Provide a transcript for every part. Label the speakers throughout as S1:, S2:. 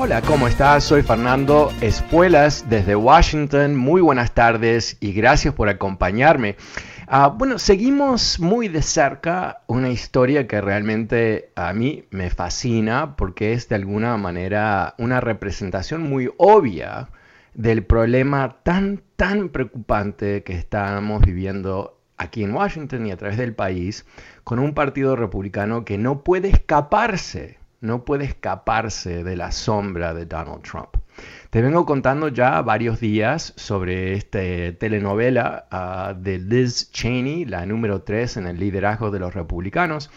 S1: Hola, ¿cómo estás? Soy Fernando Espuelas desde Washington. Muy buenas tardes y gracias por acompañarme. Ah, bueno, seguimos muy de cerca una historia que realmente a mí me fascina porque es de alguna manera una representación muy obvia del problema tan, tan preocupante que estamos viviendo aquí en Washington y a través del país con un partido republicano que no puede escaparse no puede escaparse de la sombra de Donald Trump. Te vengo contando ya varios días sobre esta telenovela ah, de Liz Cheney, la número 3 en el liderazgo de los republicanos,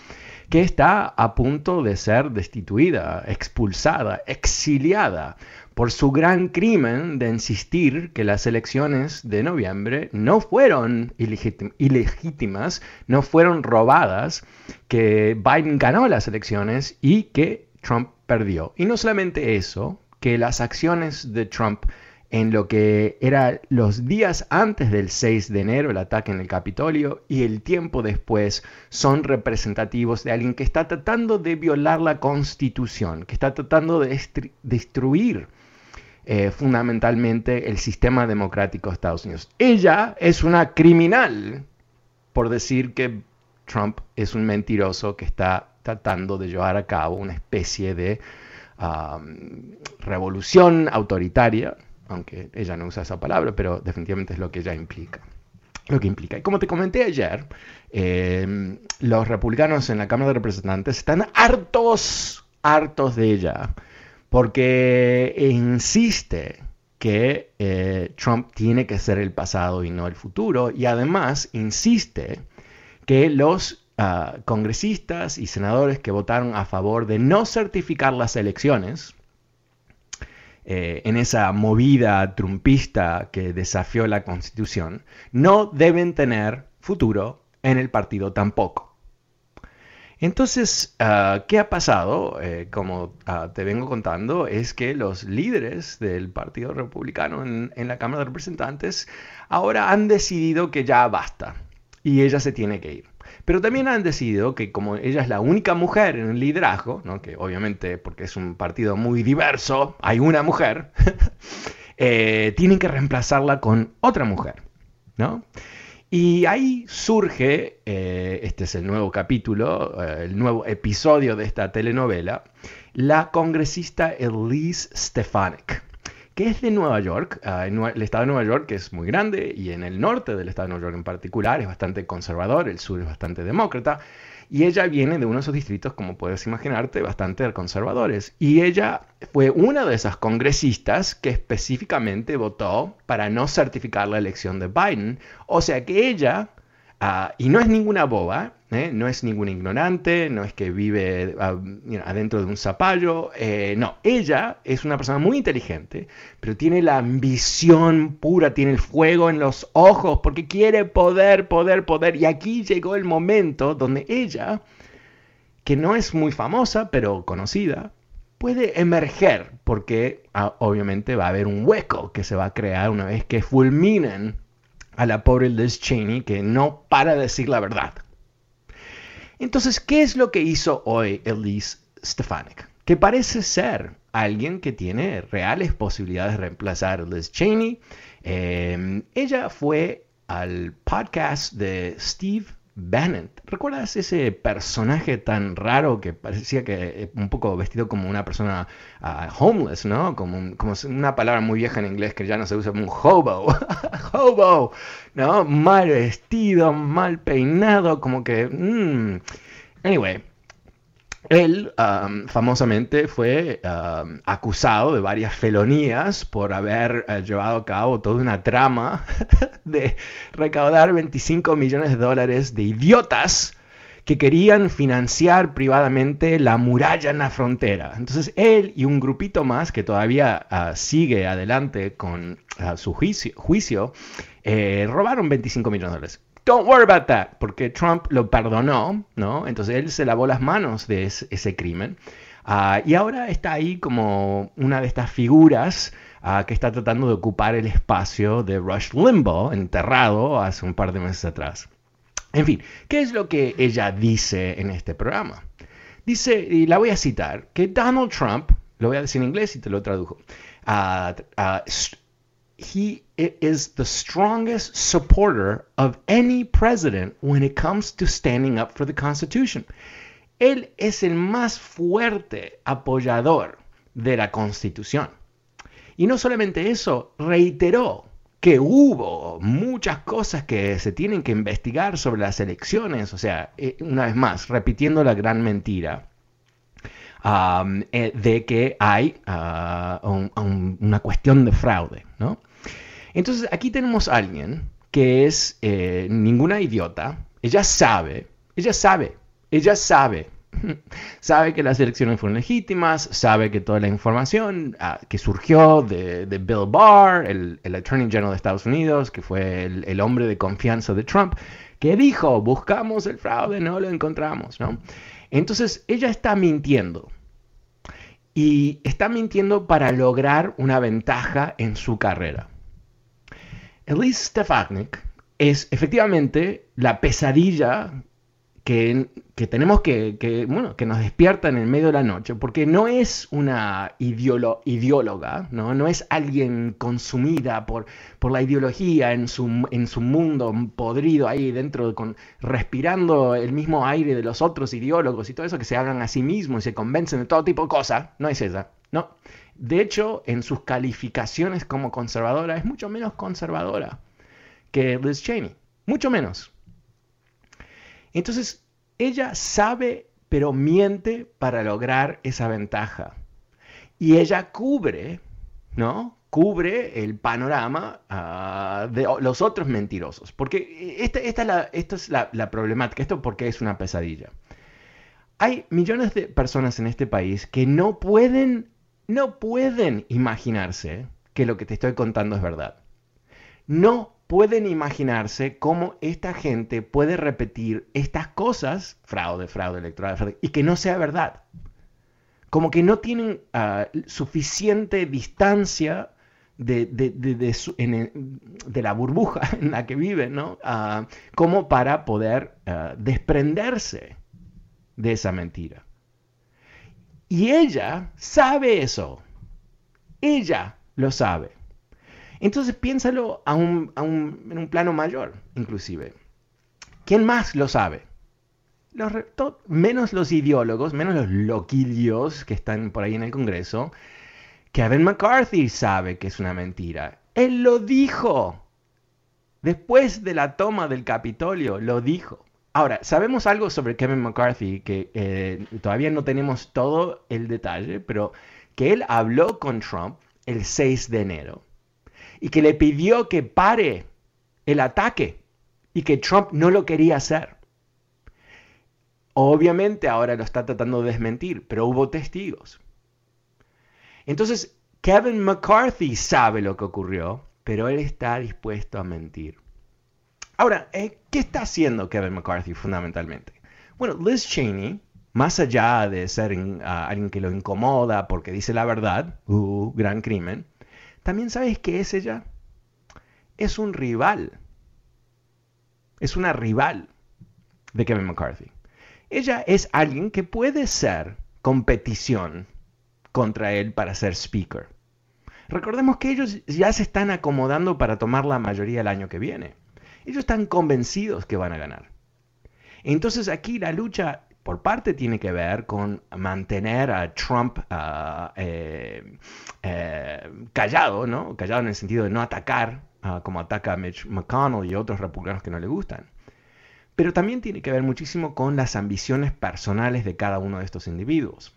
S1: que está a punto de ser destituida, expulsada, exiliada por su gran crimen de insistir que las elecciones de noviembre no fueron ilegítimas, no fueron robadas, que Biden ganó las elecciones y que Trump perdió. Y no solamente eso, que las acciones de Trump en lo que era los días antes del 6 de enero, el ataque en el Capitolio, y el tiempo después son representativos de alguien que está tratando de violar la constitución, que está tratando de destruir eh, fundamentalmente el sistema democrático de Estados Unidos. Ella es una criminal por decir que Trump es un mentiroso que está tratando de llevar a cabo una especie de revolución autoritaria, aunque ella no usa esa palabra, pero definitivamente es lo que ella implica. Lo que implica. Y como te comenté ayer, em, los republicanos en la Cámara de Representantes están hartos, hartos de ella porque insiste que eh, Trump tiene que ser el pasado y no el futuro, y además insiste que los ah, congresistas y senadores que votaron a favor de no certificar las elecciones, eh, en esa movida trumpista que desafió la constitución, no deben tener futuro en el partido tampoco. Entonces, ah, ¿qué ha pasado? Eh, como ah, te vengo contando, es que los líderes del Partido Republicano en, la Cámara de Representantes ahora han decidido que ya basta y ella se tiene que ir. Pero también han decidido que como ella es la única mujer en el liderazgo, que obviamente porque es un partido muy diverso, hay una mujer, eh, tienen que reemplazarla con otra mujer. ¿no? Y ahí surge, eh, este es el nuevo capítulo, eh, el nuevo episodio de esta telenovela, la congresista Elise Stefanik, es de Nueva York, ah, el estado de Nueva York que es muy grande y en el norte del estado de Nueva York en particular es bastante conservador, el sur es bastante demócrata, y ella viene de uno de esos distritos, como puedes imaginarte, bastante conservadores. Y ella fue una de esas congresistas que específicamente votó para no certificar la elección de Biden. O sea que ella, ah, y no es ninguna boba, ¿eh? no es ningún ignorante, no es que vive ah, adentro de un zapallo, eh, no, ella es una persona muy inteligente, pero tiene la ambición pura, tiene el fuego en los ojos, porque quiere poder, poder, poder, y aquí llegó el momento donde ella, que no es muy famosa, pero conocida, puede emerger, porque ah, obviamente va a haber un hueco que se va a crear una vez que fulminen a la pobre Liz Cheney, que no para de decir la verdad. Entonces, ¿qué es lo que hizo hoy Elise Stefanik? Que parece ser alguien que tiene reales posibilidades de reemplazar a Liz Cheney. Em, ella fue al podcast de Steve Bannon. ¿Recuerdas ese personaje tan raro que parecía que eh, un poco vestido como una persona ah, homeless, ¿no? Como, como una palabra muy vieja en inglés que ya no se usa como un hobo. hobo, ¿no? Mal vestido, mal peinado, como que... Mm. Anyway, él famosamente fue acusado de varias felonías por haber eh, llevado a cabo toda una trama de recaudar 25 millones de dólares de idiotas que querían financiar privadamente la muralla en la frontera. Entonces él y un grupito más que todavía uh, sigue adelante con uh, su juicio, juicio eh, robaron 25 millones de dólares. Don't worry about that, porque Trump lo perdonó, ¿no? Entonces él se lavó las manos de ese, crimen. Ah, y ahora está ahí como una de estas figuras ah, que está tratando de ocupar el espacio de Rush Limbaugh, enterrado hace un par de meses atrás. En fin, ¿qué es lo que ella dice en este programa? Dice, y la voy a citar, que Donald Trump, lo voy a decir en inglés y te lo tradujo, uh, he is the strongest supporter of any president when it comes to standing up for the Constitution. Él es el más fuerte apoyador de la Constitución. Y no solamente eso, reiteró que hubo muchas cosas que se tienen que investigar sobre las elecciones, o sea, eh, una vez más, repitiendo la gran mentira, um, eh, de que hay uh, una cuestión de fraude, ¿no? Entonces aquí tenemos a alguien que es eh, ninguna idiota, ella sabe, ella sabe, ella sabe, sabe que las elecciones fueron legítimas, sabe que toda la información ah, que surgió de, Bill Barr, el, Attorney General de Estados Unidos, que fue el, hombre de confianza de Trump, que dijo, buscamos el fraude, no lo encontramos, ¿no? Entonces ella está mintiendo. Y está mintiendo para lograr una ventaja en su carrera. Elise Stefanik es efectivamente la pesadilla que, tenemos que, bueno, que nos despierta en el medio de la noche, porque no es una ideóloga, ¿no? no es alguien consumida por, por la ideología en su, en su mundo podrido ahí dentro, con, respirando el mismo aire de los otros ideólogos y todo eso, que se hablan a sí mismos y se convencen de todo tipo de cosas, no es esa, no. De hecho, en sus calificaciones como conservadora es mucho menos conservadora que Liz Cheney, mucho menos. Entonces, ella sabe, pero miente para lograr esa ventaja. Y ella cubre, ¿no? Cubre el panorama ah, de los otros mentirosos. Porque esta, esta es, la problemática, esto porque es una pesadilla. Hay millones de personas en este país que no pueden no pueden imaginarse que lo que te estoy contando es verdad. No pueden imaginarse cómo esta gente puede repetir estas cosas, fraude, fraude electoral, fraude, y que no sea verdad. Como que no tienen ah, suficiente distancia de, la burbuja en la que viven, ¿no? Ah, como para poder ah, desprenderse de esa mentira. Y ella sabe eso. Ella lo sabe. Entonces piénsalo en un plano mayor, inclusive. ¿Quién más lo sabe? Menos los ideólogos, menos los loquillos que están por ahí en el Congreso. Kevin McCarthy sabe que es una mentira. Él lo dijo. Después de la toma del Capitolio, lo dijo. Ahora, sabemos algo sobre Kevin McCarthy que eh, todavía no tenemos todo el detalle, pero que él habló con Trump el 6 de enero y que le pidió que pare el ataque y que Trump no lo quería hacer. Obviamente ahora lo está tratando de desmentir, pero hubo testigos. Entonces, Kevin McCarthy sabe lo que ocurrió, pero él está dispuesto a mentir. Ahora, eh, ¿qué está haciendo Kevin McCarthy fundamentalmente? Bueno, Liz Cheney, más allá de ser ah, alguien que lo incomoda porque dice la verdad, uh, gran crimen, también sabes que es ella. Es un rival. Es una rival de Kevin McCarthy. Ella es alguien que puede ser competición contra él para ser speaker. Recordemos que ellos ya se están acomodando para tomar la mayoría el año que viene. Ellos están convencidos que van a ganar. Entonces aquí la lucha por parte tiene que ver con mantener a Trump ah, eh, eh, callado, ¿no? Callado en el sentido de no atacar ah, como ataca Mitch McConnell y otros republicanos que no le gustan. Pero también tiene que ver muchísimo con las ambiciones personales de cada uno de estos individuos.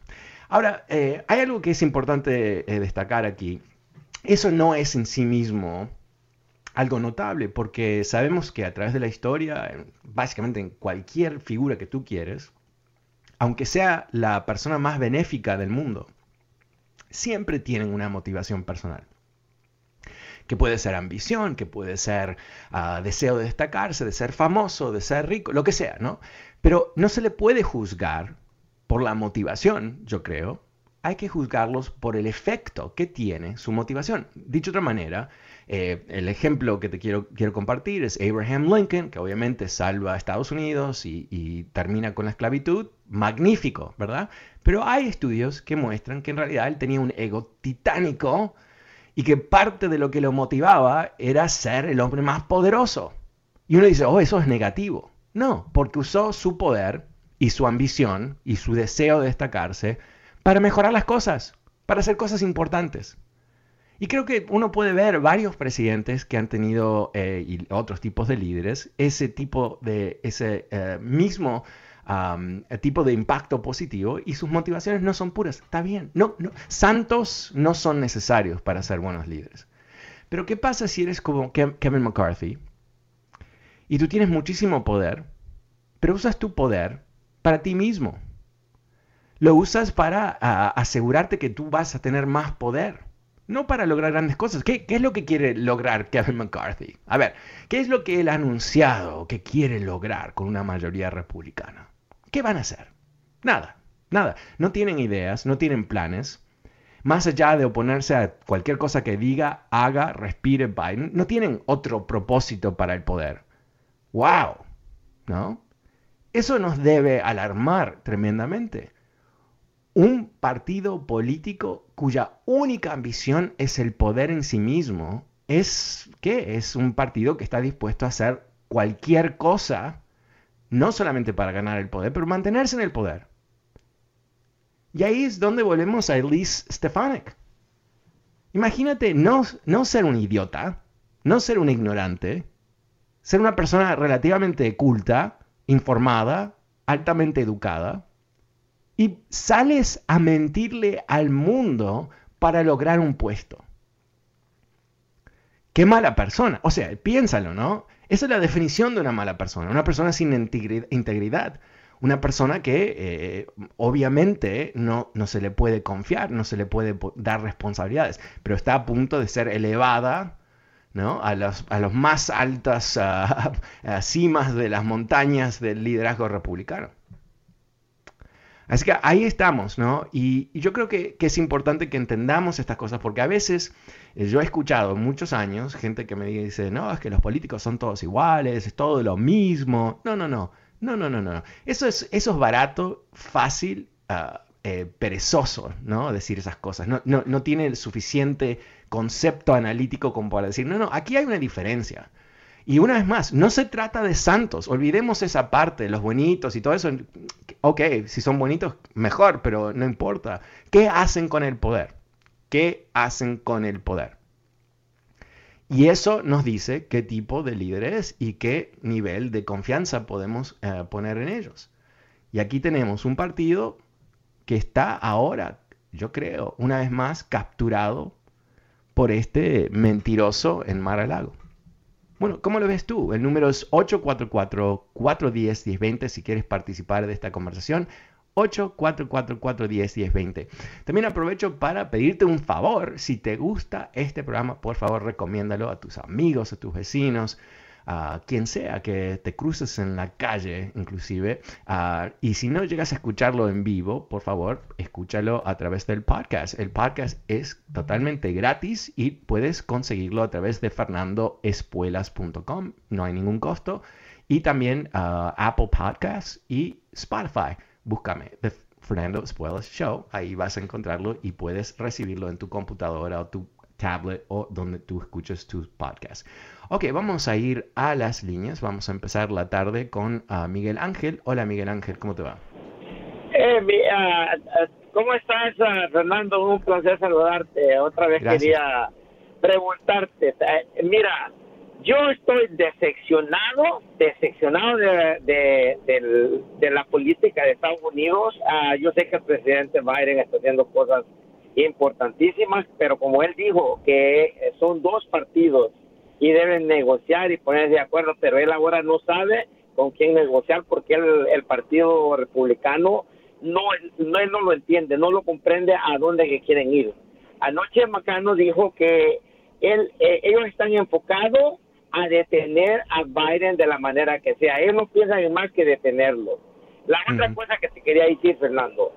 S1: Ahora, eh, hay algo que es importante destacar aquí. Eso no es en sí mismo algo notable, porque sabemos que a través de la historia, básicamente en cualquier figura que tú quieres, aunque sea la persona más benéfica del mundo, siempre tienen una motivación personal. Que puede ser ambición, que puede ser ah, deseo de destacarse, de ser famoso, de ser rico, lo que sea, ¿no? Pero no se le puede juzgar por la motivación, yo creo. Hay que juzgarlos por el efecto que tiene su motivación. Dicho de otra manera, eh, el ejemplo que te quiero, quiero compartir es Abraham Lincoln, que obviamente salva a Estados Unidos y, termina con la esclavitud. Magnífico, ¿verdad? Pero hay estudios que muestran que en realidad él tenía un ego titánico y que parte de lo que lo motivaba era ser el hombre más poderoso. Y uno dice, oh, eso es negativo. No, porque usó su poder y su ambición y su deseo de destacarse para mejorar las cosas, para hacer cosas importantes. Y creo que uno puede ver varios presidentes que han tenido, eh, y otros tipos de líderes, ese tipo de, ese eh, mismo tipo de impacto positivo y sus motivaciones no son puras. Está bien. No, santos no son necesarios para ser buenos líderes. Pero ¿qué pasa si eres como Kevin McCarthy y tú tienes muchísimo poder, pero usas tu poder para ti mismo? Lo usas para asegurarte que tú vas a tener más poder no para lograr grandes cosas. ¿Qué, es lo que quiere lograr Kevin McCarthy? A ver, ¿qué es lo que él ha anunciado que quiere lograr con una mayoría republicana? ¿Qué van a hacer? Nada, nada. No tienen ideas, no tienen planes. Más allá de oponerse a cualquier cosa que diga, haga, respire Biden, no tienen otro propósito para el poder. ¡Wow! ¿No? Eso nos debe alarmar tremendamente un partido político cuya única ambición es el poder en sí mismo, es ¿qué? Es un partido que está dispuesto a hacer cualquier cosa, no solamente para ganar el poder, pero mantenerse en el poder. Y ahí es donde volvemos a Elise Stefanik. Imagínate no, no ser un idiota, no ser un ignorante, ser una persona relativamente culta, informada, altamente educada, y sales a mentirle al mundo para lograr un puesto. Qué mala persona. O sea, piénsalo, ¿no? Esa es la definición de una mala persona, una persona sin integridad, una persona que eh, obviamente no, no se le puede confiar, no se le puede dar responsabilidades, pero está a punto de ser elevada ¿no? a, los, a los más altas ah, cimas de las montañas del liderazgo republicano. Así que ahí estamos, ¿no? Y, yo creo que, es importante que entendamos estas cosas, porque a veces eh, yo he escuchado muchos años gente que me dice, no, es que los políticos son todos iguales, es todo lo mismo. No, no, no, no, no, no, no. Eso es, eso es barato, fácil, eh, perezoso, ¿no? Decir esas cosas. No, no, no tiene el suficiente concepto analítico como para decir, no, no, aquí hay una diferencia. Y una vez más, no se trata de santos, olvidemos esa parte, los bonitos y todo eso. Ok, si son bonitos, mejor, pero no importa. ¿Qué hacen con el poder? ¿Qué hacen con el poder? Y eso nos dice qué tipo de líderes y qué nivel de confianza podemos eh, poner en ellos. Y aquí tenemos un partido que está ahora, yo creo, una vez más capturado por este mentiroso en Mar-a-Lago. Bueno, ¿cómo lo ves tú? El número es 844-410-1020 si quieres participar de esta conversación. 844-410-1020. También aprovecho para pedirte un favor. Si te gusta este programa, por favor recomiéndalo a tus amigos, a tus vecinos, a quien sea que te cruces en la calle, inclusive. Ah, y si no llegas a escucharlo en vivo, por favor, escúchalo a través del podcast. El podcast es totalmente gratis y puedes conseguirlo a través de fernandoespuelas.com. No hay ningún costo. Y también ah, Apple Podcasts y Spotify. Búscame Fernando Espuelas Show. Ahí vas a encontrarlo y puedes recibirlo en tu computadora o tu tablet o donde tú escuches tus podcasts. Ok, vamos a ir a las líneas. Vamos a empezar la tarde con uh, Miguel Ángel. Hola Miguel Ángel, ¿cómo te va?
S2: Eh, uh, ¿Cómo estás, Fernando? Un placer saludarte. Otra vez quería preguntarte. Eh, mira, yo estoy decepcionado, decepcionado de, de, la política de Estados Unidos. Uh, yo sé que el presidente Biden está haciendo cosas importantísimas, pero como él dijo que son dos partidos y deben negociar y ponerse de acuerdo, pero él ahora no sabe con quién negociar porque el, el Partido Republicano no, no, él no lo entiende, no lo comprende a dónde que quieren ir. Anoche Macano dijo que él, eh, ellos están enfocados a detener a Biden de la manera que sea. Ellos no piensan en más que detenerlo. La otra cosa que te quería decir, Fernando,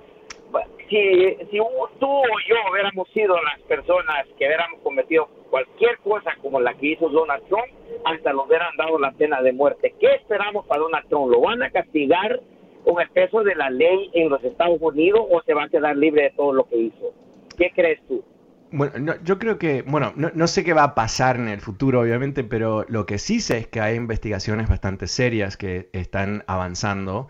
S2: si, si tú o yo hubiéramos sido las personas que hubiéramos cometido cualquier cosa como la que hizo Donald Trump, hasta lo hubieran dado la pena de muerte. ¿Qué esperamos para Donald Trump? ¿Lo van a castigar con el peso de la ley en los Estados Unidos o se va a quedar libre de todo lo que hizo? ¿Qué crees tú?
S1: Bueno, yo creo que, bueno, no, no, sé qué va a pasar en el futuro, obviamente, pero lo que sí sé es que hay investigaciones bastante serias que están avanzando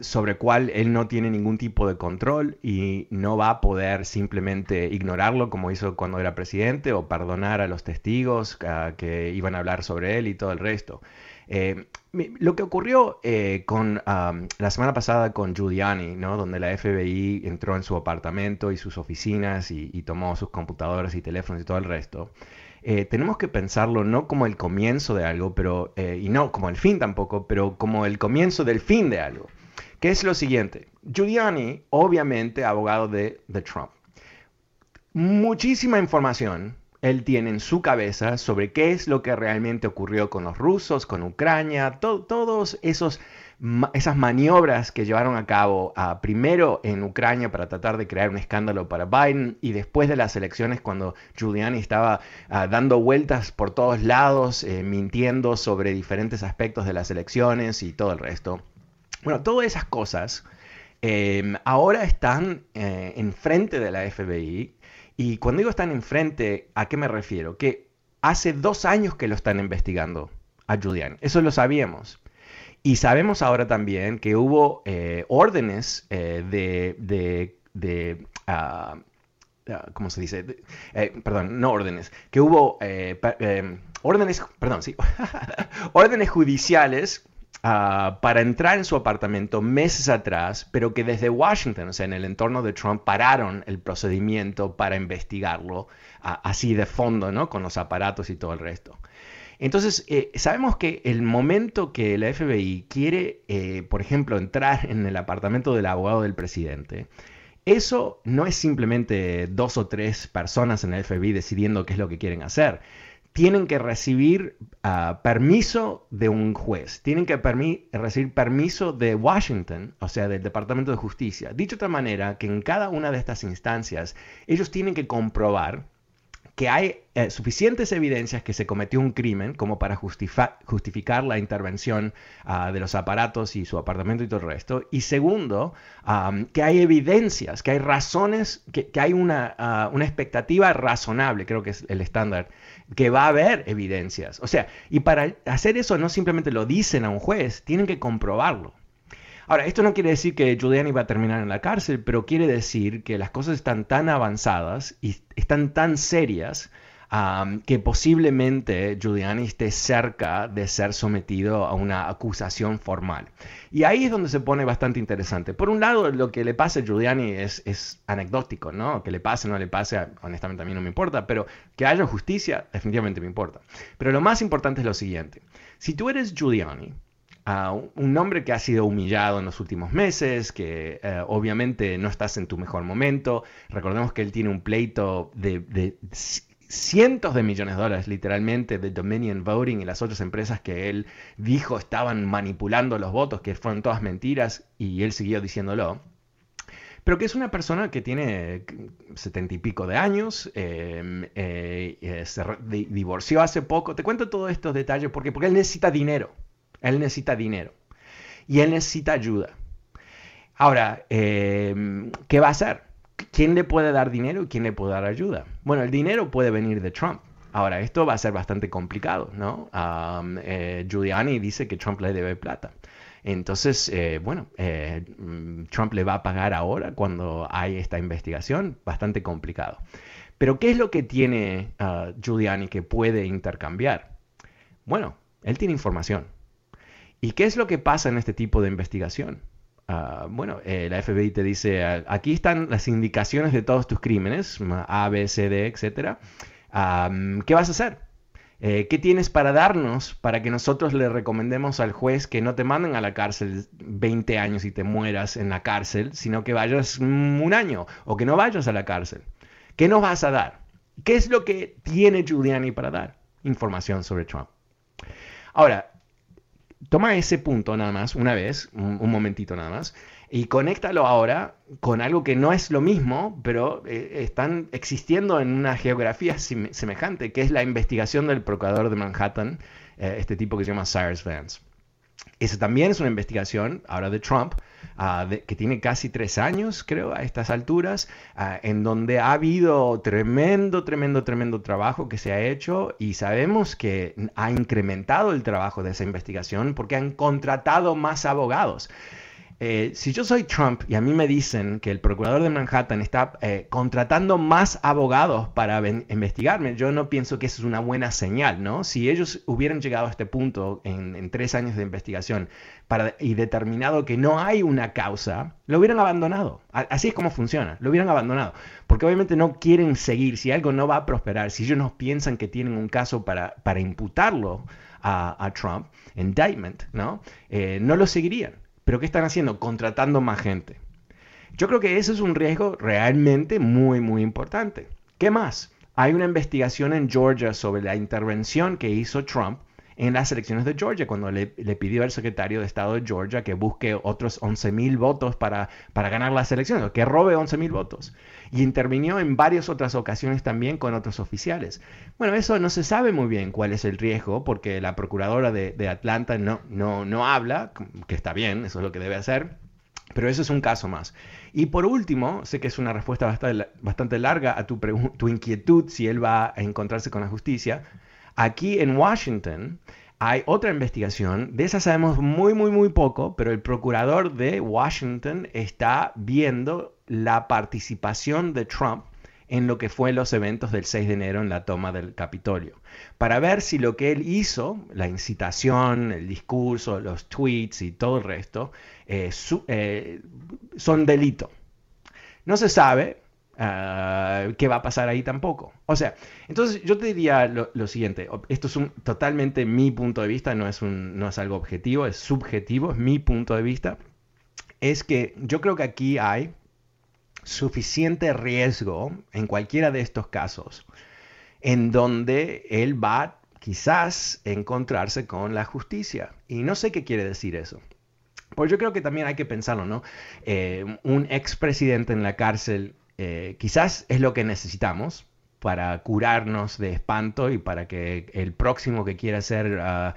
S1: sobre cuál él no tiene ningún tipo de control y no va a poder simplemente ignorarlo como hizo cuando era presidente o perdonar a los testigos que iban a hablar sobre él y todo el resto. Eh, lo que ocurrió eh, con la semana pasada con Giuliani, ¿no? donde la FBI entró en su apartamento y sus oficinas y tomó sus computadoras y teléfonos y todo el resto, eh, tenemos que pensarlo no como el comienzo de algo, pero, eh, y no como el fin tampoco, pero como el comienzo del fin de algo. Que es lo siguiente. Giuliani, obviamente, abogado de, Trump. Muchísima información él tiene en su cabeza sobre qué es lo que realmente ocurrió con los rusos, con Ucrania, todos esos esas maniobras que llevaron a cabo ah, primero en Ucrania para tratar de crear un escándalo para Biden y después de las elecciones cuando Giuliani estaba ah, dando vueltas por todos lados, eh, mintiendo sobre diferentes aspectos de las elecciones y todo el resto. Bueno, todas esas cosas em, ahora están eh, enfrente de la FBI y cuando digo están enfrente, ¿a qué me refiero? Que hace dos años que lo están investigando a Giuliani, eso lo sabíamos. Y sabemos ahora también que hubo eh, órdenes eh, de, de, ah, ah, ¿cómo se dice? Eh, perdón, no órdenes, que hubo órdenes, perdón, sí, órdenes judiciales ah, para entrar en su apartamento meses atrás, pero que desde Washington, o sea, en el entorno de Trump, pararon el procedimiento para investigarlo así de fondo, ¿no? Con los aparatos y todo el resto. Entonces, eh, sabemos que el momento que la FBI quiere, eh, por ejemplo, entrar en el apartamento del abogado del presidente, eso no es simplemente dos o tres personas en el FBI decidiendo qué es lo que quieren hacer. Tienen que recibir ah, permiso de un juez, tienen que recibir permiso de Washington, o sea, del Departamento de Justicia. Dicho de otra manera, que en cada una de estas instancias ellos tienen que comprobar que hay eh, suficientes evidencias que se cometió un crimen como para justificar la intervención ah, de los aparatos y su apartamento y todo el resto. Y segundo, que hay evidencias, que hay razones, que, hay una, ah, una, expectativa razonable, creo que es el estándar, que va a haber evidencias. O sea, y para hacer eso no simplemente lo dicen a un juez, tienen que comprobarlo. Ahora, esto no quiere decir que Giuliani va a terminar en la cárcel, pero quiere decir que las cosas están tan avanzadas y están tan serias que posiblemente Giuliani esté cerca de ser sometido a una acusación formal. Y ahí es donde se pone bastante interesante. Por un lado, lo que le pasa a Giuliani es, es anecdótico, ¿no? Que le pase o no le pase, honestamente a mí no me importa, pero que haya justicia, definitivamente me importa. Pero lo más importante es lo siguiente. Si tú eres Giuliani, un hombre que ha sido humillado en los últimos meses, que eh, obviamente no estás en tu mejor momento. Recordemos que él tiene un pleito de, cientos de millones de dólares, literalmente, de Dominion Voting y las otras empresas que él dijo estaban manipulando los votos, que fueron todas mentiras, y él siguió diciéndolo. Pero que es una persona que tiene setenta y pico de años, em, eh, eh, se divorció hace poco. Te cuento todos estos detalles porque, porque él necesita dinero. Él necesita dinero y él necesita ayuda. Ahora, em, ¿qué va a hacer? ¿Quién le puede dar dinero y quién le puede dar ayuda? Bueno, el dinero puede venir de Trump. Ahora, esto va a ser bastante complicado, ¿no? Eh, Giuliani dice que Trump le debe plata. Entonces, eh, bueno, eh, Trump le va a pagar ahora cuando hay esta investigación, bastante complicado. Pero ¿qué es lo que tiene uh, Giuliani que puede intercambiar? Bueno, él tiene información. ¿Y qué es lo que pasa en este tipo de investigación? Uh, bueno, eh, la FBI te dice, aquí están las indicaciones de todos tus crímenes, A, B, C, D, etc. ¿Qué vas a hacer? Eh, ¿Qué tienes para darnos para que nosotros le recomendemos al juez que no te manden a la cárcel 20 años y te mueras en la cárcel, sino que vayas un año o que no vayas a la cárcel? ¿Qué nos vas a dar? ¿Qué es lo que tiene Giuliani para dar? Información sobre Trump. Ahora, toma ese punto nada más, una vez, un, momentito nada más, y conéctalo ahora con algo que no es lo mismo, pero eh, están existiendo en una geografía semejante, que es la investigación del procurador de Manhattan, eh, este tipo que se llama Cyrus Vance. Esa también es una investigación, ahora de Trump, ah, que tiene casi tres años, creo, a estas alturas, ah, en donde ha habido tremendo, tremendo, tremendo trabajo que se ha hecho y sabemos que ha incrementado el trabajo de esa investigación porque han contratado más abogados. Eh, si yo soy Trump y a mí me dicen que el procurador de Manhattan está eh, contratando más abogados para investigarme, yo no pienso que eso es una buena señal, ¿no? Si ellos hubieran llegado a este punto en, tres años de investigación y determinado que no hay una causa, lo hubieran abandonado. Así es como funciona, lo hubieran abandonado. Porque obviamente no quieren seguir, si algo no va a prosperar, si ellos no piensan que tienen un caso para, para imputarlo a, Trump, indictment, ¿no? Eh, no lo seguirían. Pero ¿qué están haciendo? Contratando más gente. Yo creo que eso es un riesgo realmente muy, muy importante. ¿Qué más? Hay una investigación en Georgia sobre la intervención que hizo Trump en las elecciones de Georgia, cuando le, pidió al secretario de Estado de Georgia que busque otros 11 mil votos para, para ganar las elecciones, que robe 11 mil votos. Y intervinió en varias otras ocasiones también con otros oficiales. Bueno, eso no se sabe muy bien cuál es el riesgo, porque la procuradora de, Atlanta no, no, no habla, que está bien, eso es lo que debe hacer. Pero eso es un caso más. Y por último, sé que es una respuesta bastante, bastante larga a tu, tu inquietud si él va a encontrarse con la justicia. Aquí en Washington hay otra investigación, de esa sabemos muy, muy, muy poco, pero el procurador de Washington está viendo la participación de Trump en lo que fue los eventos del 6 de enero en la toma del Capitolio, para ver si lo que él hizo, la incitación, el discurso, los tweets y todo el resto, eh, eh, son delito. No se sabe, Ah, qué va a pasar ahí tampoco. O sea, entonces yo te diría lo, siguiente, esto es un, totalmente mi punto de vista, no es, un, no es algo objetivo, es subjetivo, es mi punto de vista, es que yo creo que aquí hay suficiente riesgo en cualquiera de estos casos en donde él va quizás encontrarse con la justicia. Y no sé qué quiere decir eso. Pues yo creo que también hay que pensarlo, ¿no? Eh, un expresidente en la cárcel eh, quizás es lo que necesitamos para curarnos de espanto y para que el próximo que quiera ser uh,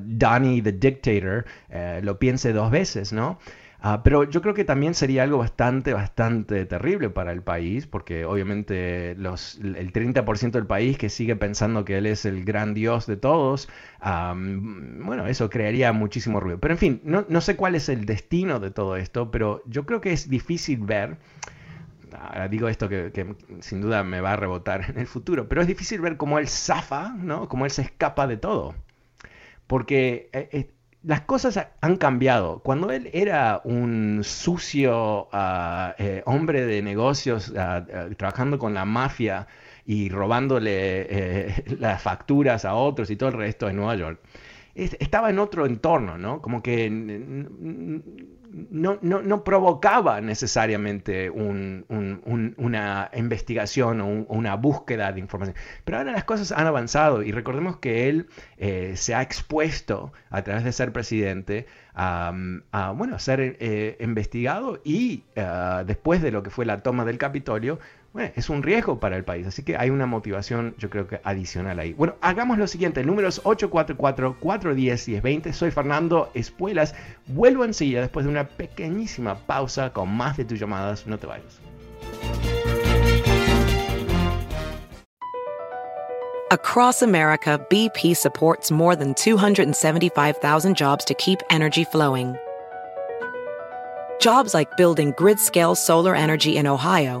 S1: Donnie the Dictator eh, lo piense dos veces, ¿no? Ah, pero yo creo que también sería algo bastante, bastante terrible para el país, porque obviamente los, el 30% del país que sigue pensando que él es el gran dios de todos, bueno, eso crearía muchísimo ruido. Pero en fin, no, no sé cuál es el destino de todo esto, pero yo creo que es difícil ver digo esto que, sin duda me va a rebotar en el futuro, pero es difícil ver cómo él zafa, ¿no? Cómo él se escapa de todo. Porque eh, eh, las cosas han cambiado. Cuando él era un sucio ah, eh, hombre de negocios ah, ah, trabajando con la mafia y robándole las facturas a otros y todo el resto en Nueva York, estaba en otro entorno, ¿no? Como que no, no, provocaba necesariamente una investigación o una búsqueda de información. Pero ahora las cosas han avanzado y recordemos que él eh, se ha expuesto a través de ser presidente a, bueno, ser eh, investigado y eh, después de lo que fue la toma del Capitolio, bueno, es un riesgo para el país. Así que hay una motivación, yo creo que adicional ahí. Bueno, hagamos lo siguiente. El número es 844-410-1020. Soy Fernando Espuelas. Vuelvo enseguida después de una pequeñísima pausa con más de tus llamadas. No te vayas.
S3: Across America, BP supports more than 275,000 jobs to keep energy flowing. Jobs like building grid-scale solar energy in Ohio